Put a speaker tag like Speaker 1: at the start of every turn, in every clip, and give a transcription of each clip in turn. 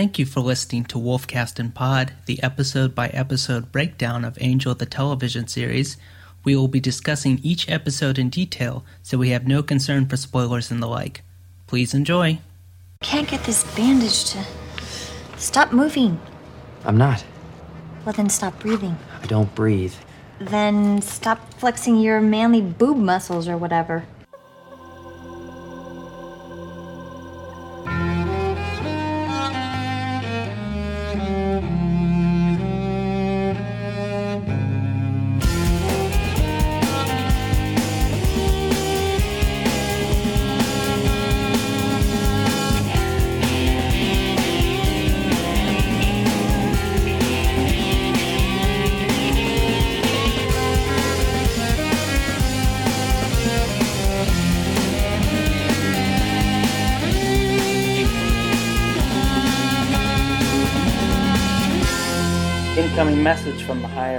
Speaker 1: Thank you for listening to Wolfcast and Pod, the episode by episode breakdown of Angel the television series. We will be discussing each episode in detail, so we have no concern for spoilers and the like. Please enjoy.
Speaker 2: Can't get this bandage to stop moving.
Speaker 3: I'm not.
Speaker 2: Well, then stop breathing.
Speaker 3: I don't breathe.
Speaker 2: Then stop flexing your manly boob muscles or whatever.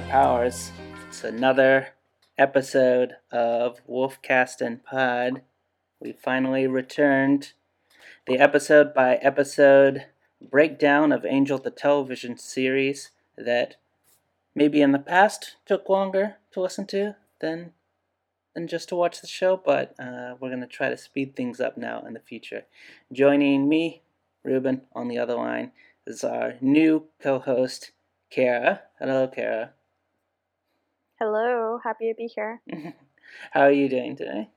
Speaker 1: Higher powers. It's another episode of Wolfcast and Pod. We finally returned. The episode by episode breakdown of Angel the television series that maybe in the past took longer to listen to than than just to watch the show, but uh, we're going to try to speed things up now in the future. Joining me, Ruben, on the other line is our new co-host, Kara. Hello, Kara.
Speaker 4: Hello, happy to be here.
Speaker 1: How are you doing today?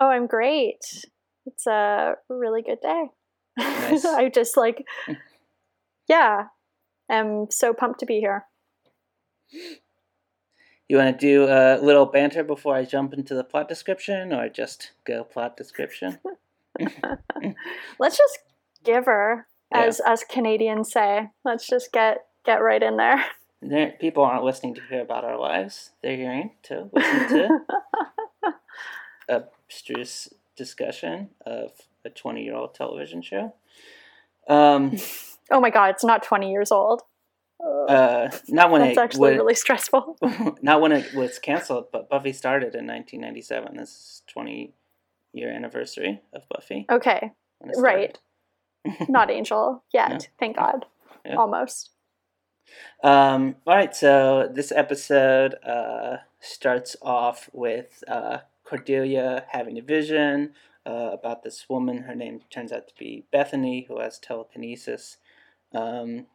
Speaker 4: Oh, I'm great. It's a really good day.
Speaker 1: Nice.
Speaker 4: I just like, yeah, I'm so pumped to be here.
Speaker 1: You want to do a little banter before I jump into the plot description, or just go plot description?
Speaker 4: Let's just give her,
Speaker 1: Yeah.
Speaker 4: as us Canadians say. Let's just get get right in there.
Speaker 1: People aren't listening to hear about our lives; they're hearing to listen to abstruse discussion of a twenty-year-old television show. Um,
Speaker 4: Oh my god, it's not 20 years old.
Speaker 1: uh, not when
Speaker 4: That's
Speaker 1: it
Speaker 4: actually
Speaker 1: when-
Speaker 4: really stressful.
Speaker 1: not when it was canceled, but Buffy started in 1997. This is 20 year anniversary of Buffy.
Speaker 4: Okay, right. not Angel yet.
Speaker 1: Yeah.
Speaker 4: Thank God.
Speaker 1: Yeah.
Speaker 4: Almost.
Speaker 1: Um, all right, so this episode uh, starts off with uh, Cordelia having a vision uh, about this woman. Her name turns out to be Bethany, who has telekinesis. Um,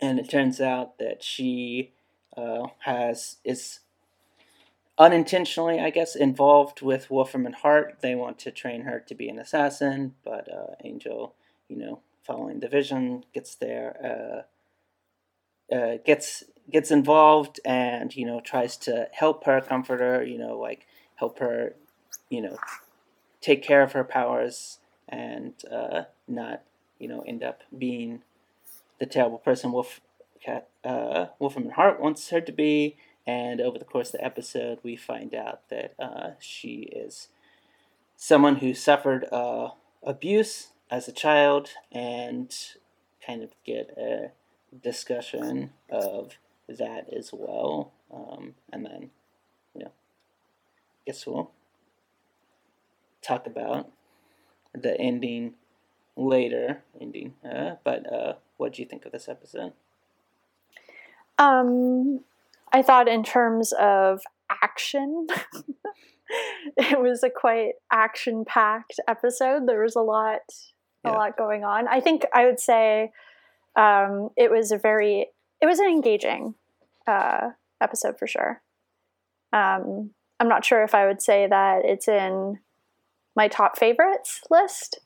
Speaker 1: and it turns out that she uh, has is unintentionally, I guess, involved with Wolfram and Hart. They want to train her to be an assassin, but uh, Angel, you know, following the vision, gets there. Uh, gets gets involved and you know tries to help her, comfort her, you know, like help her, you know, take care of her powers and uh, not you know end up being the terrible person Wolf Cat uh, Wolfram and Hart wants her to be. And over the course of the episode, we find out that uh, she is someone who suffered uh, abuse as a child and kind of get a discussion of that as well. Um, and then, you know, guess we'll talk about the ending later. Ending, uh, but uh, what do you think of this episode?
Speaker 4: Um, I thought in terms of action, it was a quite action-packed episode. There was a lot,
Speaker 1: Yeah.
Speaker 4: a lot going on. I think I would say um, it was a very, it was an engaging uh, episode for sure. Um, I'm not sure if I would say that it's in my top favorites list.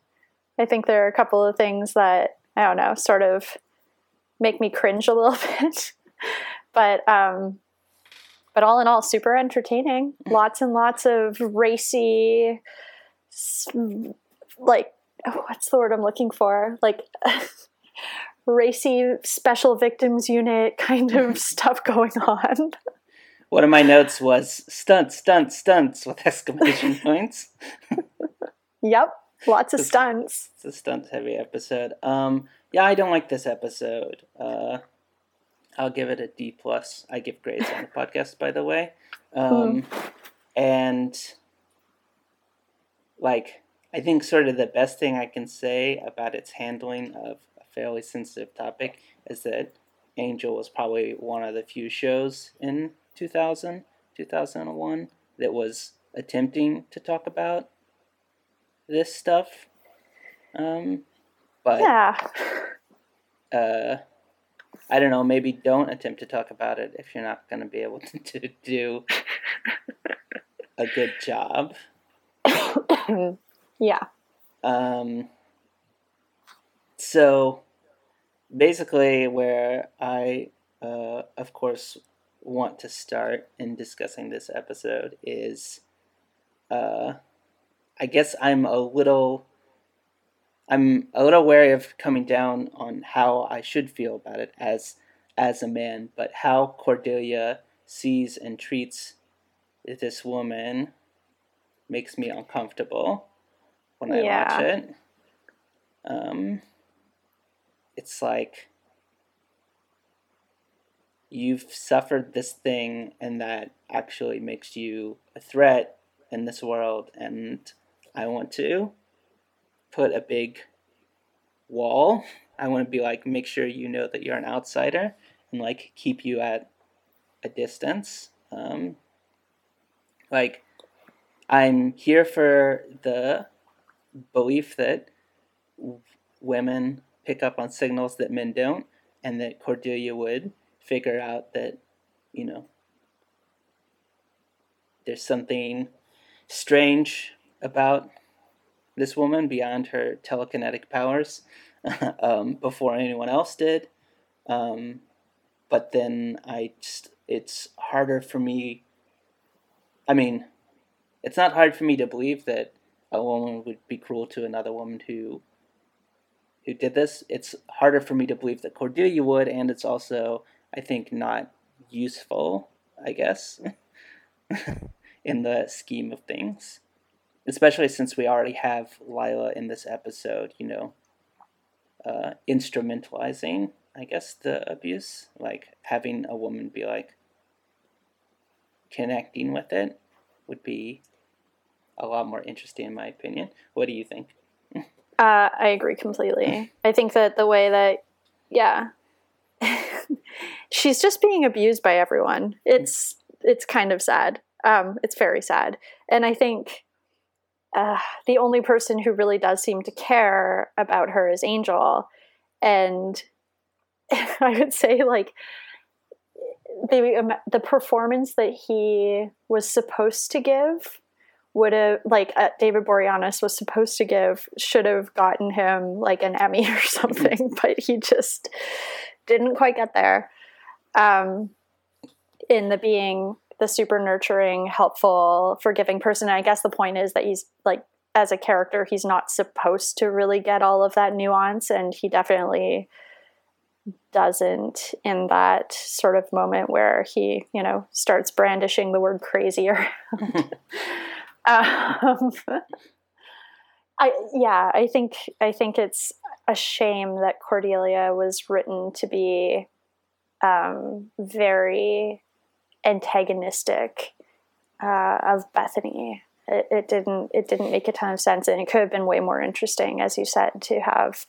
Speaker 4: I think there are a couple of things that I don't know, sort of make me cringe a little bit. but um, but all in all, super entertaining. Lots and lots of racy, like oh, what's the word I'm looking for? Like racy special victims unit kind of stuff going on.
Speaker 1: One of my notes was stunts, stunts, stunts with exclamation points.
Speaker 4: Yep, lots of
Speaker 1: It's-
Speaker 4: stunts.
Speaker 1: It's a stunt heavy episode. Um, yeah, I don't like this episode. Uh, I'll give it a D plus. I give grades on the podcast, by the way. Um, and like I think sort of the best thing I can say about its handling of fairly sensitive topic is that Angel was probably one of the few shows in 2000, 2001 that was attempting to talk about this stuff. Um, but
Speaker 4: yeah.
Speaker 1: uh, I don't know, maybe don't attempt to talk about it if you're not going to be able to, to do a good job.
Speaker 4: yeah.
Speaker 1: Um, so basically, where I, uh, of course, want to start in discussing this episode is, uh, I guess I'm a little. I'm a little wary of coming down on how I should feel about it as as a man, but how Cordelia sees and treats this woman makes me uncomfortable when I
Speaker 4: Yeah.
Speaker 1: watch it. Um, it's like you've suffered this thing, and that actually makes you a threat in this world, and I want to put a big wall. I want to be like, make sure you know that you're an outsider, and like keep you at a distance. Um, like, I'm here for the belief that w- women pick up on signals that men don't, and that Cordelia would figure out that, you know, there's something strange about this woman beyond her telekinetic powers um, before anyone else did. Um, but then I just, it's harder for me. I mean, it's not hard for me to believe that a woman would be cruel to another woman who who did this. It's harder for me to believe that Cordelia would, and it's also, I think, not useful. I guess in the scheme of things, especially since we already have Lilah in this episode. You know, uh, instrumentalizing, I guess, the abuse, like having a woman be like connecting with it would be a lot more interesting in my opinion. What do you think?
Speaker 4: Uh, I agree completely. I think that the way that, yeah, she's just being abused by everyone. It's it's kind of sad. Um, it's very sad, and I think uh, the only person who really does seem to care about her is Angel, and I would say like the um, the performance that he was supposed to give would have like uh, David Boreanaz was supposed to give should have gotten him like an Emmy or something, but he just didn't quite get there. Um, in the being the super nurturing, helpful, forgiving person. And I guess the point is that he's like as a character, he's not supposed to really get all of that nuance, and he definitely doesn't in that sort of moment where he, you know, starts brandishing the word crazy around. um, I yeah, I think I think it's a shame that Cordelia was written to be um, very antagonistic uh, of Bethany. It, it didn't it didn't make a ton of sense, and it could have been way more interesting, as you said, to have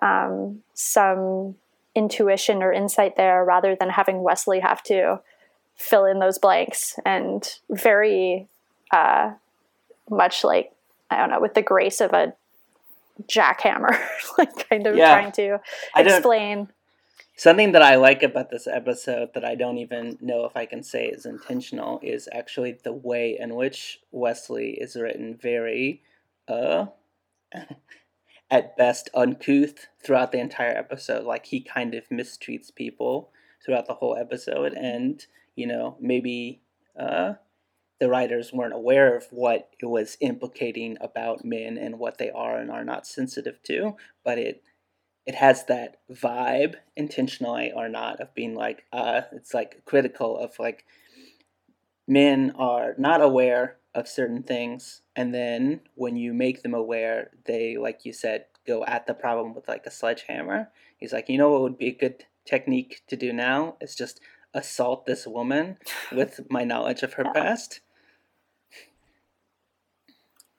Speaker 4: um, some intuition or insight there rather than having Wesley have to fill in those blanks and very uh, much like I don't know with the grace of a jackhammer, like kind of
Speaker 1: Yeah.
Speaker 4: trying to explain.
Speaker 1: Something that I like about this episode that I don't even know if I can say is intentional is actually the way in which Wesley is written very, uh, at best uncouth throughout the entire episode. Like he kind of mistreats people throughout the whole episode, and you know maybe uh, the writers weren't aware of what it was implicating about men and what they are and are not sensitive to, but it it has that vibe intentionally or not of being like uh it's like critical of like men are not aware of certain things and then when you make them aware they like you said go at the problem with like a sledgehammer. He's like you know what would be a good technique to do now? Is just assault this woman with my knowledge of her past?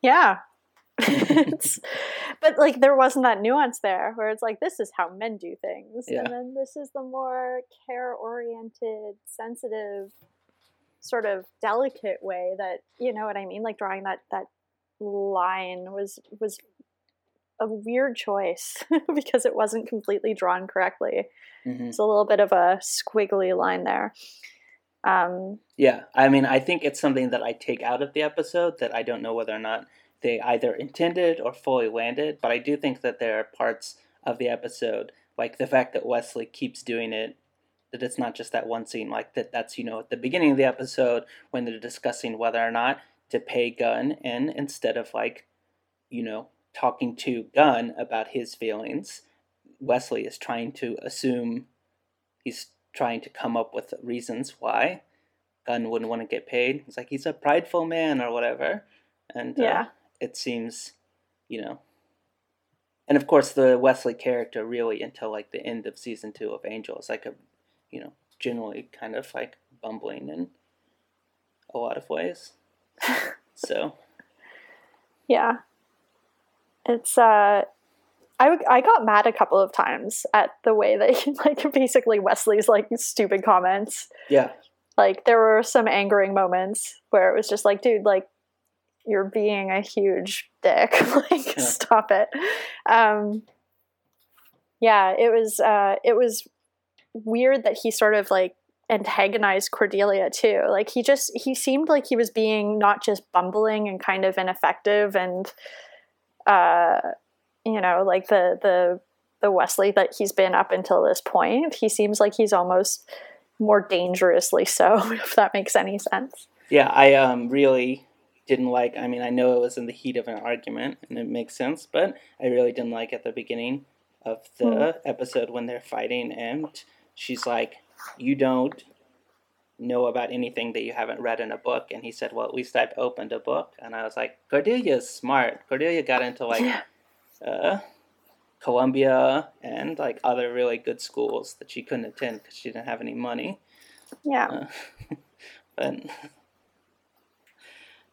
Speaker 4: Yeah, It's- but like there wasn't that nuance there where it's like this is how men do things.
Speaker 1: Yeah.
Speaker 4: and then this is the more care oriented sensitive sort of delicate way that you know what i mean? Like drawing that that line was was a weird choice because it wasn't completely drawn correctly
Speaker 1: Mhm.
Speaker 4: it's a little bit of a squiggly line there um
Speaker 1: Yeah, I mean, I think it's something that I take out of the episode that I don't know whether or not they either intended or fully landed, but I do think that there are parts of the episode, like the fact that Wesley keeps doing it, that it's not just that one scene, like that that's, you know, at the beginning of the episode when they're discussing whether or not to pay Gunn in instead of like, you know, talking to Gunn about his feelings. Wesley is trying to assume he's trying to come up with reasons why Gunn wouldn't want to get paid. He's like he's a prideful man or whatever, and uh,
Speaker 4: Yeah.
Speaker 1: it seems, you know. And of course, the Wesley character really until like the end of season two of Angel is like a, you know, generally kind of like bumbling in a lot of ways. so
Speaker 4: Yeah. It's uh I, I got mad a couple of times at the way that he, like basically Wesley's like stupid comments.
Speaker 1: yeah,
Speaker 4: Like there were some angering moments where it was just like, dude, like you're being a huge dick. like
Speaker 1: Yeah.
Speaker 4: stop it. Um yeah, it was uh it was weird that he sort of like antagonized Cordelia too. Like he just he seemed like he was being not just bumbling and kind of ineffective and uh you know, like the the the Wesley that he's been up until this point. He seems like he's almost more dangerously so, if that makes any sense.
Speaker 1: yeah. I um really didn't like. I mean, I know it was in the heat of an argument, and it makes sense, but I really didn't like at the beginning of the episode when they're fighting, and she's like, "You don't." Know about anything that you haven't read in a book and he said well at least i've opened a book and i was like cordelia's smart cordelia got into like
Speaker 4: Yeah.
Speaker 1: uh, Columbia and like other really good schools that she couldn't attend because she didn't have any money.
Speaker 4: Yeah.
Speaker 1: Uh, but
Speaker 4: And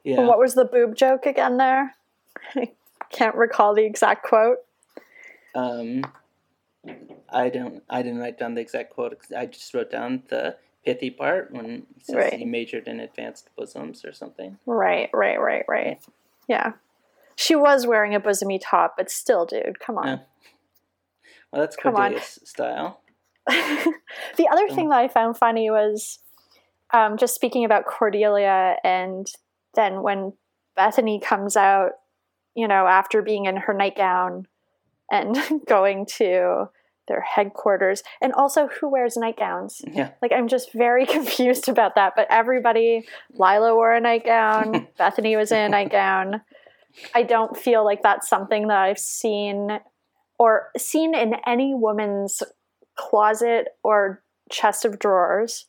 Speaker 1: yeah,
Speaker 4: What was the boob joke again there? I can't recall the exact quote.
Speaker 1: um, I don't. I didn't write down the exact quote. I just wrote down the pithy part when he says
Speaker 4: Right.
Speaker 1: he majored in advanced bosoms or something.
Speaker 4: Right, right, right, right. Yeah. She was wearing a bosomy top, but still, dude, come on.
Speaker 1: Yeah. Well, that's
Speaker 4: Come on.
Speaker 1: Cordelia's style.
Speaker 4: the other thing that I found funny was um, just speaking about Cordelia, and then when Bethany comes out, you know, after being in her nightgown and going to their headquarters, and also who wears nightgowns?
Speaker 1: Yeah.
Speaker 4: Like, I'm just very confused about that. But everybody, Lilah wore a nightgown, Bethany was in a nightgown. I don't feel like that's something that I've seen or seen in any woman's closet or chest of drawers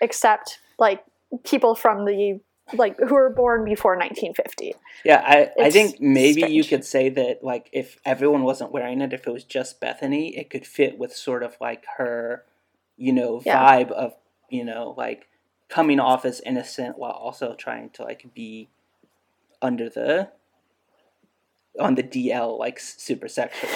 Speaker 4: except like people from the like who were born before 1950
Speaker 1: Yeah, I, I think maybe you could say that like if everyone wasn't wearing it, if it was just Bethany, it could fit with sort of like her, you know,
Speaker 4: Yeah.
Speaker 1: vibe of you know like coming off as innocent while also trying to like be under the on the DL like super sexual,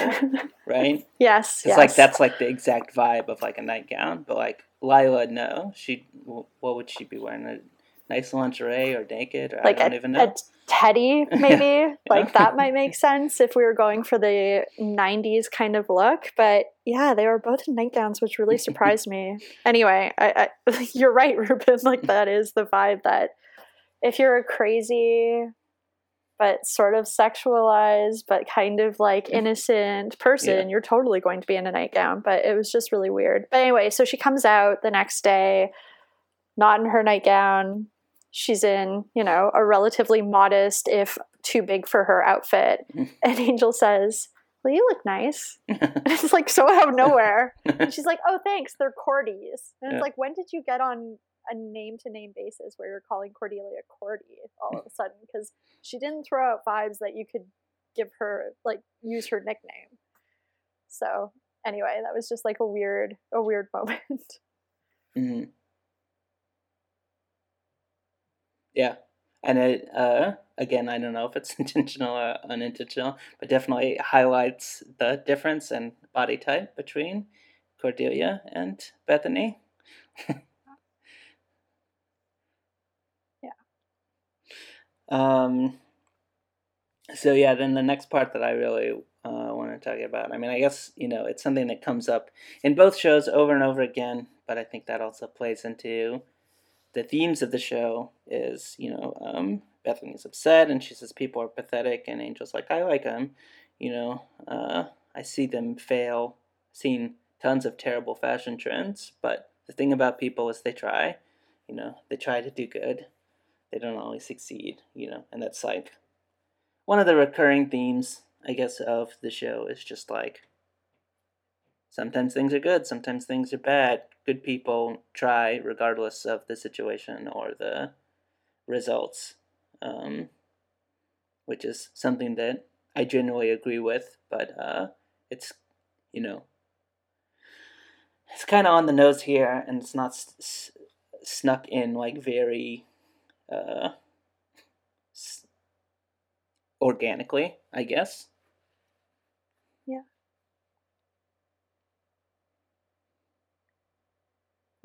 Speaker 1: right?
Speaker 4: yes
Speaker 1: It's
Speaker 4: yes.
Speaker 1: like that's like the exact vibe of like a nightgown, but like Lilah, no, she what would she be wearing? Nice lingerie or naked? Or
Speaker 4: like
Speaker 1: I don't
Speaker 4: a,
Speaker 1: even know.
Speaker 4: a teddy maybe like that might make sense if we were going for the 90s kind of look but yeah they were both in nightgowns which really surprised me anyway I, I you're right ruben like that is the vibe that if you're a crazy but sort of sexualized but kind of like innocent person
Speaker 1: Yeah.
Speaker 4: you're totally going to be in a nightgown but it was just really weird but anyway so she comes out the next day not in her nightgown she's in you know a relatively modest if too big for her outfit. And angel says well you look nice. And it's like so out of nowhere. And she's like oh thanks. They're Cordy's and
Speaker 1: Yeah.
Speaker 4: it's like when did you get on a name to name basis where you're calling cordelia cordy all of a sudden? Because she didn't throw out vibes that you could give her like use her nickname. So anyway that was just like a weird a weird moment.
Speaker 1: Mhm. Yeah, and it uh, again, I don't know if it's intentional or unintentional, but definitely highlights the difference in body type between Cordelia and Bethany.
Speaker 4: Yeah.
Speaker 1: Um. So yeah, then the next part that I really uh, want to talk about. I mean, I guess you know it's something that comes up in both shows over and over again, but I think that also plays into the themes of the show. Is you know um, Bethany's upset and she says people are pathetic, and Angel's like I like them. You know, uh, I see them fail. Seen tons of terrible fashion trends, but the thing about people is they try. You know, they try to do good. They don't always succeed. You know, and that's like one of the recurring themes I guess, of the show is just like sometimes things are good, sometimes things are bad. Good people try regardless of the situation or the results, um, which is something that I generally agree with, but uh, it's, you know, it's kind of on the nose here and it's not s- snuck in like very. Uh, s- organically, I guess.
Speaker 4: Yeah.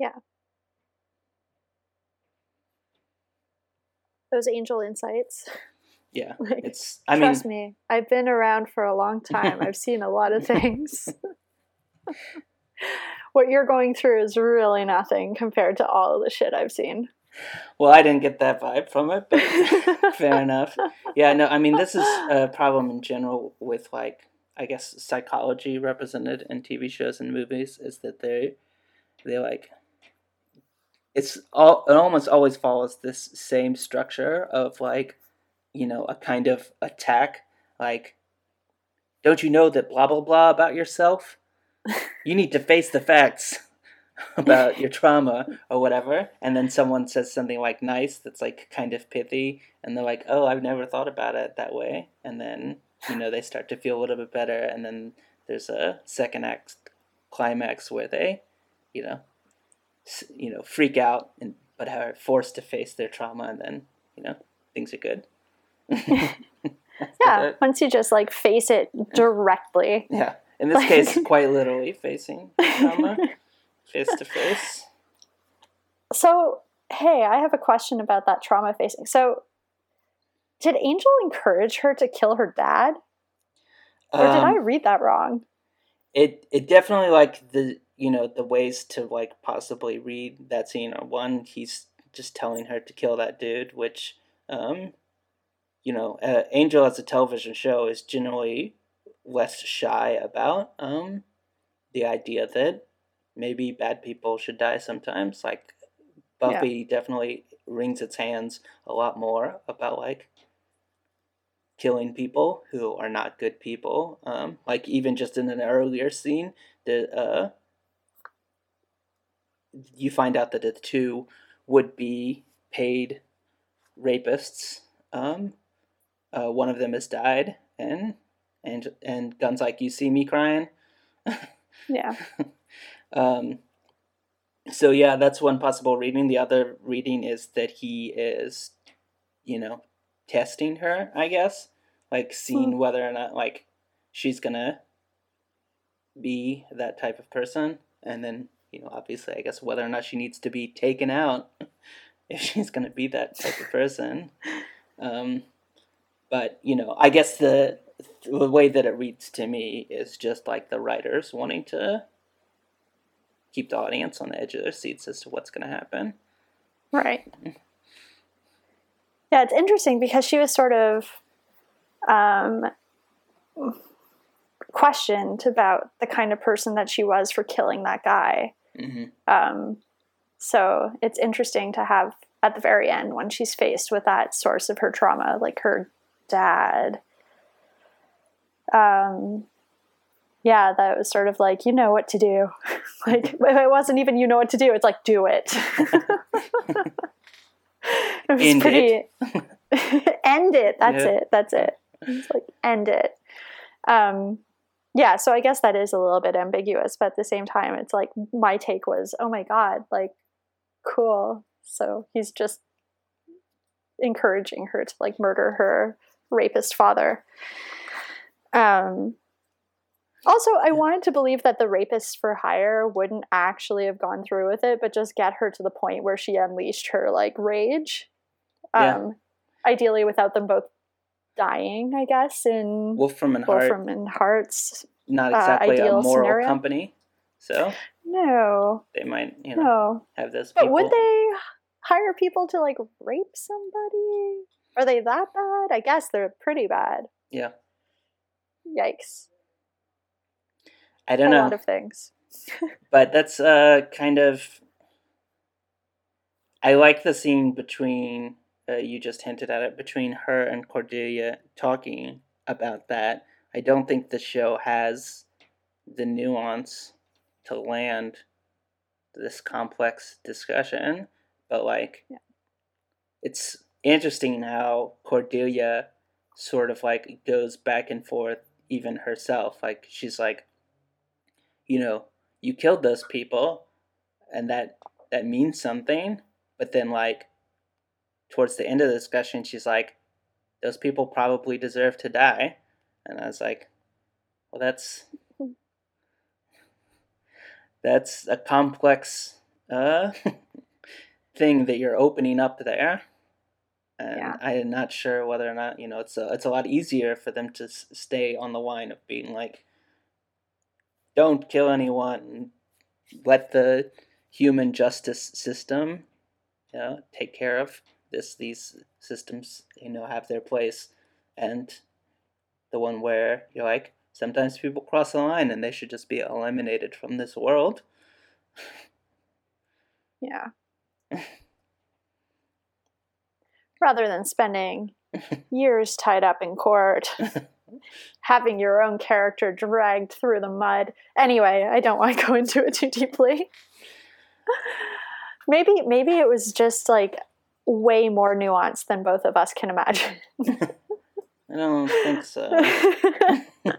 Speaker 4: Yeah. Those angel insights.
Speaker 1: Yeah,
Speaker 4: Like,
Speaker 1: it's. I mean,
Speaker 4: Trust me, I've been around for a long time. I've seen a lot of things. what you're going through is really nothing compared to all of the shit I've seen.
Speaker 1: well, I didn't get that vibe from it, but fair enough. Yeah, no, I mean, this is a problem in general with like, I guess, psychology represented in TV shows and movies is that they, they like. It's all. It almost always follows this same structure of like, you know, a kind of attack. Like, don't you know that blah blah blah about yourself? You need to face the facts about your trauma or whatever and then someone says something like nice that's like kind of pithy and they're like oh i've never thought about it that way and then you know they start to feel a little bit better and then there's a second act climax where they you know you know freak out and but are forced to face their trauma and then you know things are good
Speaker 4: Yeah, once you just like face it directly.
Speaker 1: yeah in this
Speaker 4: Like-
Speaker 1: case quite literally facing trauma face to face
Speaker 4: So, hey, I have a question about that trauma facing. So, did Angel encourage her to kill her dad? Or did
Speaker 1: Um,
Speaker 4: I read that wrong?
Speaker 1: it it definitely like the you know the ways to like possibly read that scene. Are one he's just telling her to kill that dude which um you know uh, angel as a television show is generally less shy about um the idea that maybe bad people should die sometimes. Like buffy definitely wrings its hands a lot more about like killing people who are not good people. Um, like even just in an earlier scene, the uh, you find out that the two would be paid rapists. Um, uh, one of them has died, and and and Gunn's like you see me crying.
Speaker 4: Yeah.
Speaker 1: Um, so yeah, that's one possible reading. The other reading is that he is, you know, testing her. I guess, like seeing whether or not like she's gonna be that type of person, and then you know, obviously, I guess whether or not she needs to be taken out if she's gonna be that type of person. Um, but you know, I guess the the way that it reads to me is just like the writers wanting to keep the audience on the edge of their seats as to what's going to happen.
Speaker 4: Right. Yeah, it's interesting because she was sort of um, questioned about the kind of person that she was for killing that guy.
Speaker 1: Hmm
Speaker 4: Um, so it's interesting to have at the very end when she's faced with that source of her trauma, like her dad. Um, yeah, that was sort of like, you know what to do. like, if it wasn't even you know what to do, it's like, do it. it was
Speaker 1: End
Speaker 4: pretty. end it. That's
Speaker 1: Yeah.
Speaker 4: it. That's it. It's like, end it. Um, yeah, so I guess that is a little bit ambiguous, but at the same time, it's like my take was, oh my god, like, cool. So he's just encouraging her to like murder her rapist father. Um, also, I wanted to believe that the rapist for hire wouldn't actually have gone through with it, but just get her to the point where she unleashed her like rage. Um,
Speaker 1: Yeah.
Speaker 4: Ideally, without them both dying, I guess. In
Speaker 1: Wolfram and Hart,
Speaker 4: Wolfram and Hart's.
Speaker 1: not
Speaker 4: uh,
Speaker 1: exactly a
Speaker 4: ideal
Speaker 1: moral
Speaker 4: scenario.
Speaker 1: company, so
Speaker 4: No,
Speaker 1: they might, you know,
Speaker 4: no.
Speaker 1: have those
Speaker 4: But
Speaker 1: people.
Speaker 4: would they hire people to like rape somebody? Are they that bad? I guess they're pretty bad.
Speaker 1: Yeah,
Speaker 4: Yikes.
Speaker 1: I don't know.
Speaker 4: A lot of things.
Speaker 1: but that's uh kind of i like the scene between uh, you just hinted at it between her and cordelia talking about that i don't think the show has the nuance to land this complex discussion but like
Speaker 4: Yeah.
Speaker 1: it's interesting how cordelia sort of like goes back and forth even herself like she's like you know you killed those people and that that means something but then like towards the end of the discussion she's like those people probably deserve to die. And i was like well that's that's a complex uh thing that you're opening up there. And
Speaker 4: Yeah.
Speaker 1: i'm not sure whether or not you know it's a, it's a lot easier for them to s- stay on the line of being like don't kill anyone. Let the human justice system you know take care of this these systems you know have their place and the one where you're like sometimes people cross the line and they should just be eliminated from this world
Speaker 4: Yeah. Rather than spending years tied up in court, having your own character dragged through the mud. Anyway, I don't want to go into it too deeply. maybe maybe it was just like way more nuanced than both of us can imagine.
Speaker 1: i don't think so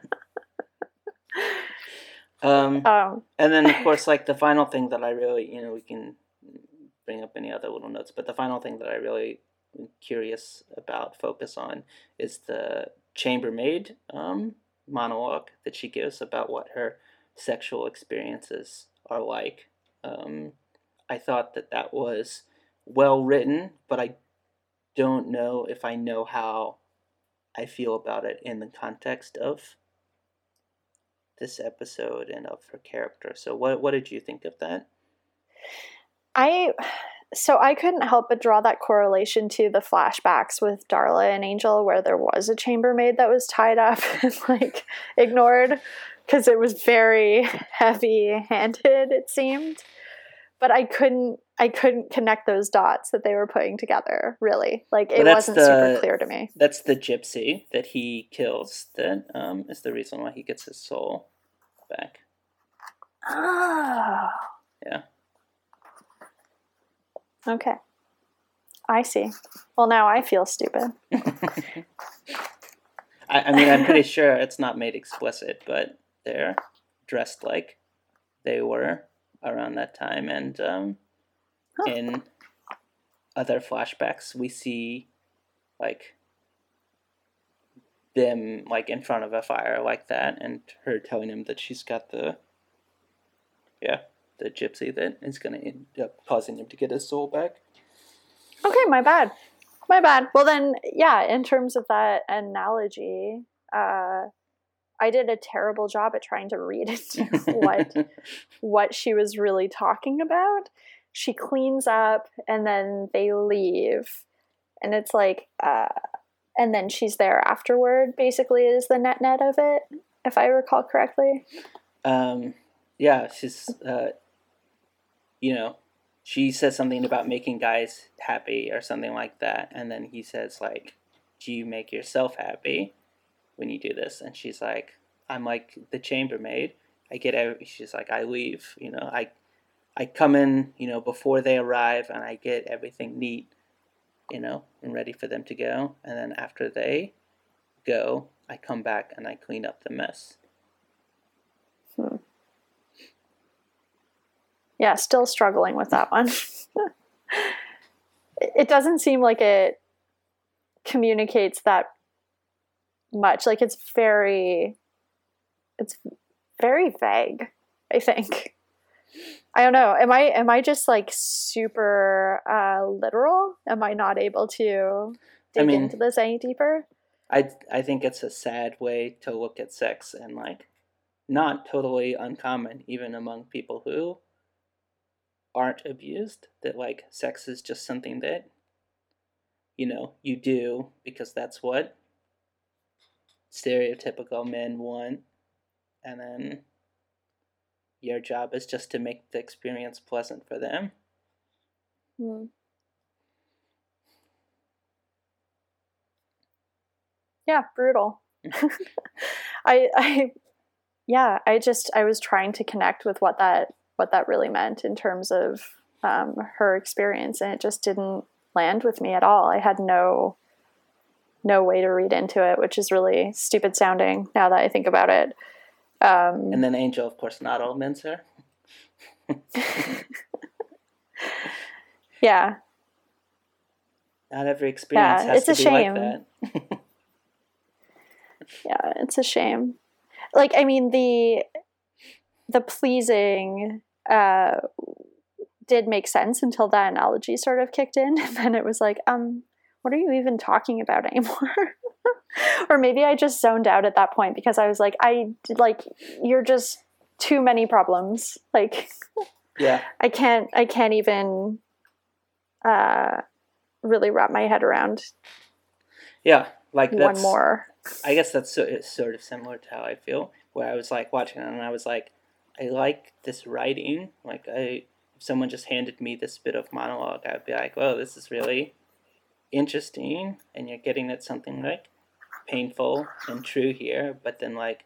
Speaker 1: um
Speaker 4: um,
Speaker 1: And then, of course, like the final thing that I really, you know, we can bring up any other little notes, but the final thing that I really am curious about, focus on, is the chambermaid um, monologue that she gives about what her sexual experiences are like. Um, I thought that that was well written, but I don't know if I know how I feel about it in the context of this episode and of her character. So what what did you think of that?
Speaker 4: I so I couldn't help but draw that correlation to the flashbacks with Darla and Angel where there was a chambermaid that was tied up and like ignored because it was very heavy-handed it seemed. But I couldn't I couldn't connect those dots that they were putting together, really. Like it
Speaker 1: Well,
Speaker 4: wasn't super clear to me.
Speaker 1: That's the gypsy that he kills. That um, is the reason why he gets his soul back.
Speaker 4: Oh.
Speaker 1: Yeah.
Speaker 4: Okay. I see. Well, now I feel stupid.
Speaker 1: I, I mean, I'm pretty sure it's not made explicit, but they're dressed like they were around that time, and um,
Speaker 4: Huh.
Speaker 1: in other flashbacks, we see like them like in front of a fire like that, and her telling him that she's got the yeah the gypsy that is going to end up causing him to get his soul back.
Speaker 4: Okay, my bad. My bad. Well, then, yeah, in terms of that analogy, uh, I did a terrible job at trying to read what what she was really talking about. She cleans up and then they leave. And it's like, uh, and then she's there afterward, basically, is the net net of it, if I recall correctly.
Speaker 1: um, yeah, she's, uh, you know, she says something about making guys happy or something like that, and then he says like, "Do you make yourself happy when you do this?" And she's like, "I'm like the chambermaid. I get out She's like, "I leave. You know, I, I come in. You know, before they arrive, and I get everything neat. You know, and ready for them to go. And then after they go, I come back and I clean up the mess." Hmm.
Speaker 4: Yeah, still struggling with that one. it doesn't seem like it communicates that much. Like it's very it's very vague, I think. I don't know. Am I am I just like super uh literal? Am I not able to
Speaker 1: I
Speaker 4: dig
Speaker 1: mean-
Speaker 4: into this any deeper?
Speaker 1: I I think it's a sad way to look at sex and like not totally uncommon even among people who aren't abused that like sex is just something that you know you do because that's what stereotypical men want and then your job is just to make the experience pleasant for them
Speaker 4: Hmm. Yeah, brutal. I I yeah, I just I was trying to connect with what that what that really meant in terms of um, her experience, and it just didn't land with me at all. I had no no way to read into it, which is really stupid sounding now that I think about it. Um,
Speaker 1: and then angel of course not all men sir
Speaker 4: yeah,
Speaker 1: not every experience
Speaker 4: Yeah,
Speaker 1: has
Speaker 4: it's
Speaker 1: to
Speaker 4: a
Speaker 1: be
Speaker 4: shame.
Speaker 1: like that.
Speaker 4: Yeah it's a shame. Like i mean the the pleasing uh did make sense until that analogy sort of kicked in. And then it was like um what are you even talking about anymore or maybe i just zoned out at that point because i was like i like you're just too many problems. Like
Speaker 1: yeah.
Speaker 4: I can't i can't even uh really wrap my head around
Speaker 1: yeah like
Speaker 4: one more.
Speaker 1: I guess that's sort of similar to how I feel, where I was like watching it and I was like, I like this writing. Like, I, if someone just handed me this bit of monologue, I'd be like, oh, this is really interesting, and you're getting at something like painful and true here. But then, like,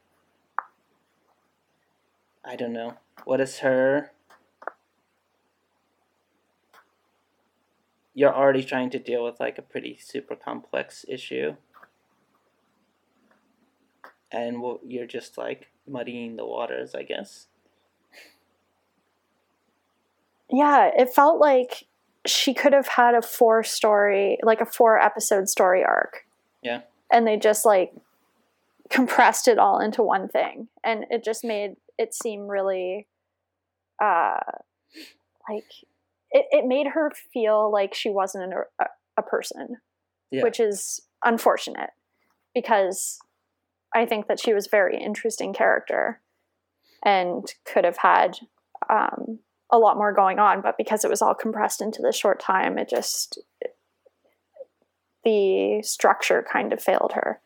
Speaker 1: I don't know, what is her? You're already trying to deal with like a pretty super complex issue and well, you're just like muddying the waters, I guess.
Speaker 4: yeah, it felt like she could have had a four story, like a four episode story arc.
Speaker 1: Yeah.
Speaker 4: And they just like compressed it all into one thing. And it just made it seem really uh like it, it made her feel like she wasn't an, a, a person,
Speaker 1: Yeah.
Speaker 4: which is unfortunate because I think that she was a very interesting character and could have had um, a lot more going on, but because it was all compressed into this short time, it just the structure kind of failed her.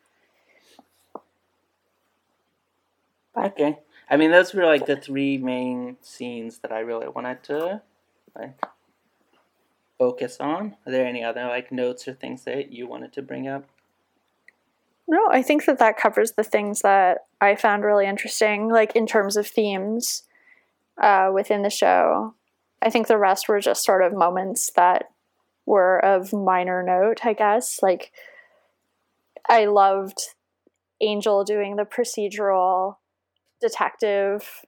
Speaker 1: Okay. I mean, those were like the three main scenes that I really wanted to like focus on. Are there any other like notes or things that you wanted to bring up?
Speaker 4: No, I think that that covers the things that I found really interesting, like in terms of themes uh, within the show. I think the rest were just sort of moments that were of minor note, I guess. Like, I loved Angel doing the procedural detective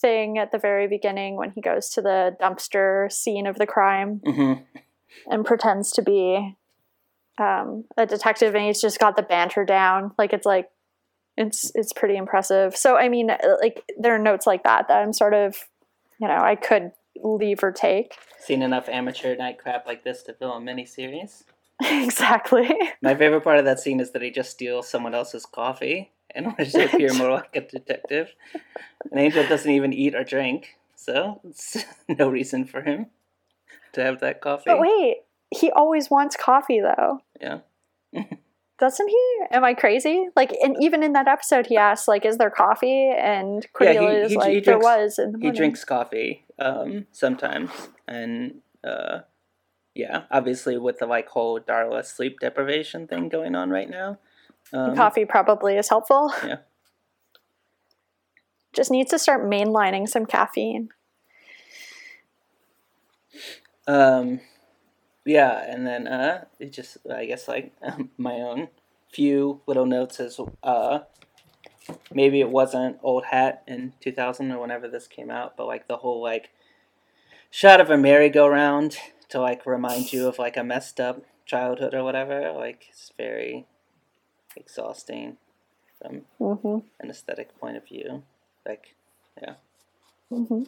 Speaker 4: thing at the very beginning when he goes to the dumpster scene of the crime
Speaker 1: Mm-hmm.
Speaker 4: and pretends to be um, a detective and he's just got the banter down like it's like it's it's pretty impressive so i mean uh, like there are notes like that that i'm sort of you know i could leave or take
Speaker 1: Seen enough amateur night crap like this to fill a miniseries.
Speaker 4: exactly
Speaker 1: My favorite part of that scene is that he just steals someone else's coffee in order to appear more like a detective. And Angel doesn't even eat or drink, so it's no reason for him to have that coffee.
Speaker 4: but wait he always wants coffee though
Speaker 1: Yeah.
Speaker 4: Doesn't he? Am i crazy? Like and even in that episode he asks like is there coffee? And
Speaker 1: Yeah, he-
Speaker 4: cordelia is
Speaker 1: he-
Speaker 4: like
Speaker 1: he
Speaker 4: there
Speaker 1: drinks-
Speaker 4: was in the
Speaker 1: He drinks coffee um, sometimes, and uh, yeah, obviously with the like whole Darla sleep deprivation thing going on right now. Um,
Speaker 4: coffee probably is helpful.
Speaker 1: Yeah.
Speaker 4: just needs to start mainlining some caffeine.
Speaker 1: Um, yeah, and then uh, it just I guess like my own few little notes as uh, maybe it wasn't old hat in 2000 or whenever this came out, but like the whole like shot of a merry-go-round to like remind you of like a messed up childhood or whatever. Like it's very exhausting from
Speaker 4: hmm
Speaker 1: an aesthetic point of view. Like, yeah,
Speaker 4: hmm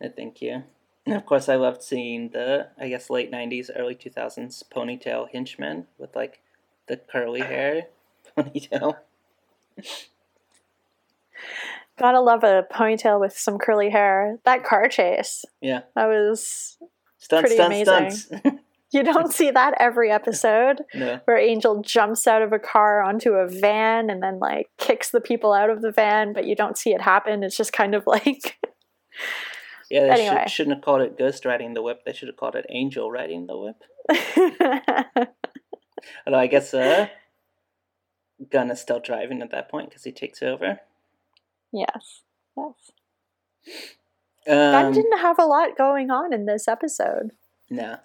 Speaker 1: I thank you. And of course, I loved seeing the I guess late '90s, early 2000s ponytail henchman with like the curly ah. hair ponytail.
Speaker 4: Gotta love a ponytail with some curly hair. That car chase.
Speaker 1: Yeah,
Speaker 4: That was.
Speaker 1: stunts,
Speaker 4: Pretty
Speaker 1: stunts,
Speaker 4: amazing.
Speaker 1: stunts.
Speaker 4: You don't see that every episode
Speaker 1: no,
Speaker 4: where Angel jumps out of a car onto a van and then like kicks the people out of the van, but you don't see it happen. It's just kind of like.
Speaker 1: Yeah, they
Speaker 4: Anyway.
Speaker 1: should, shouldn't have called it Ghost riding the whip. They should have called it Angel riding the whip. Although I guess uh, Gunn is still driving at that point because he takes over.
Speaker 4: yes. Yes. Gunn
Speaker 1: Um,
Speaker 4: didn't have a lot going on in this episode.
Speaker 1: no,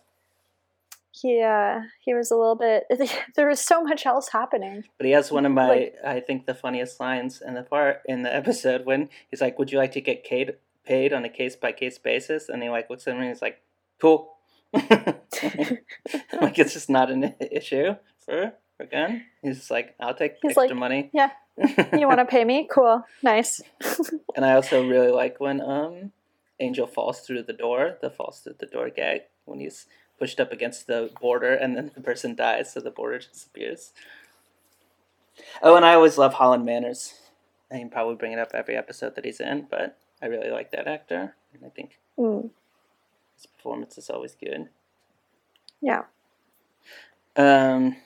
Speaker 4: He uh he was a little bit there was so much else happening.
Speaker 1: but he has one of my
Speaker 4: Like-
Speaker 1: I think the funniest lines in the part in the episode when he's like, "Would you like to get paid paid on a case by case basis?" And he like looks at me and he's like, "Cool." like it's just not an issue for for Gunn. He's just like, "I'll take
Speaker 4: He's
Speaker 1: extra
Speaker 4: like,
Speaker 1: money."
Speaker 4: "Yeah, You want to pay me? Cool. Nice.
Speaker 1: And I also really like when um Angel falls through the door, the falls through the door gag, when he's pushed up against the border and then the person dies, so the border disappears. Oh, and I always love Holland Manners. I can probably bring it up every episode that he's in, but I really like that actor, and I think
Speaker 4: Mm,
Speaker 1: his performance is always good.
Speaker 4: yeah.
Speaker 1: Um,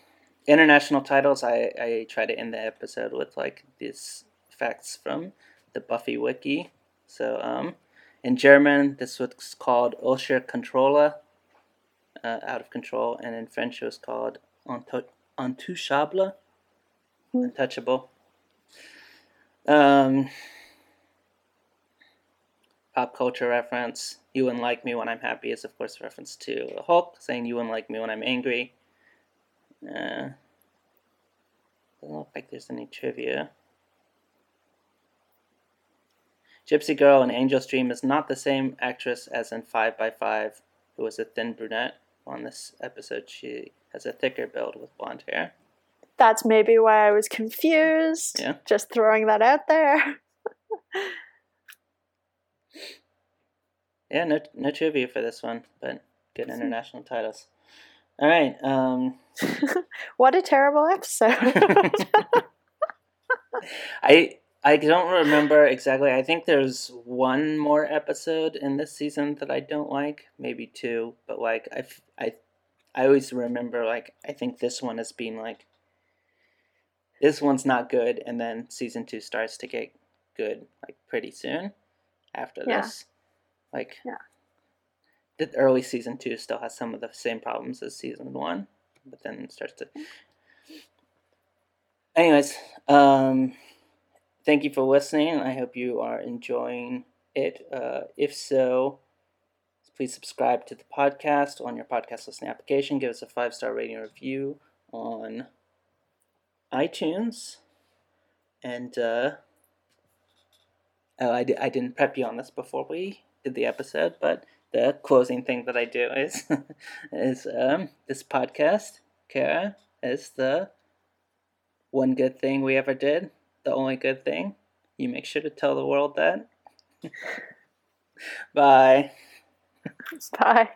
Speaker 1: international titles. I I try to end the episode with like these facts from the Buffy wiki. So um, in German, this was called Außer Kontrolle, uh, out of control, and in French it was called Untou- Untouchable,
Speaker 4: Hmm.
Speaker 1: untouchable. Um, pop culture reference. You wouldn't like me when I'm happy is of course a reference to the Hulk, saying you wouldn't like me when I'm angry. Uh, doesn't look like there's any trivia. Gypsy Girl in Angel's Dream is not the same actress as in 5 by 5 who was a thin brunette. On this episode, she has a thicker build with blonde hair.
Speaker 4: That's maybe why I was confused.
Speaker 1: Yeah.
Speaker 4: Just throwing that out there.
Speaker 1: Yeah, no, no trivia for this one, but good international titles. All right. Um,
Speaker 4: What a terrible episode.
Speaker 1: I I don't remember exactly. I think there's one more episode in this season that I don't like, maybe two, but like I I I always remember like I think this one as being like this one's not good and then season 2 starts to get good like pretty soon after
Speaker 4: Yeah.
Speaker 1: this. Like
Speaker 4: Yeah.
Speaker 1: The early season 2 still has some of the same problems as season 1, but then it starts to Anyways, um thank you for listening. I hope you are enjoying it. Uh, if so, please subscribe to the podcast on your podcast listening application. Give us a five star rating review on iTunes. And uh, oh, I, di- I didn't prep you on this before we did the episode, but the closing thing that I do is is um, this podcast, Kara, is the one good thing we ever did the only good thing. You make sure to tell the world that. Bye.
Speaker 4: Bye.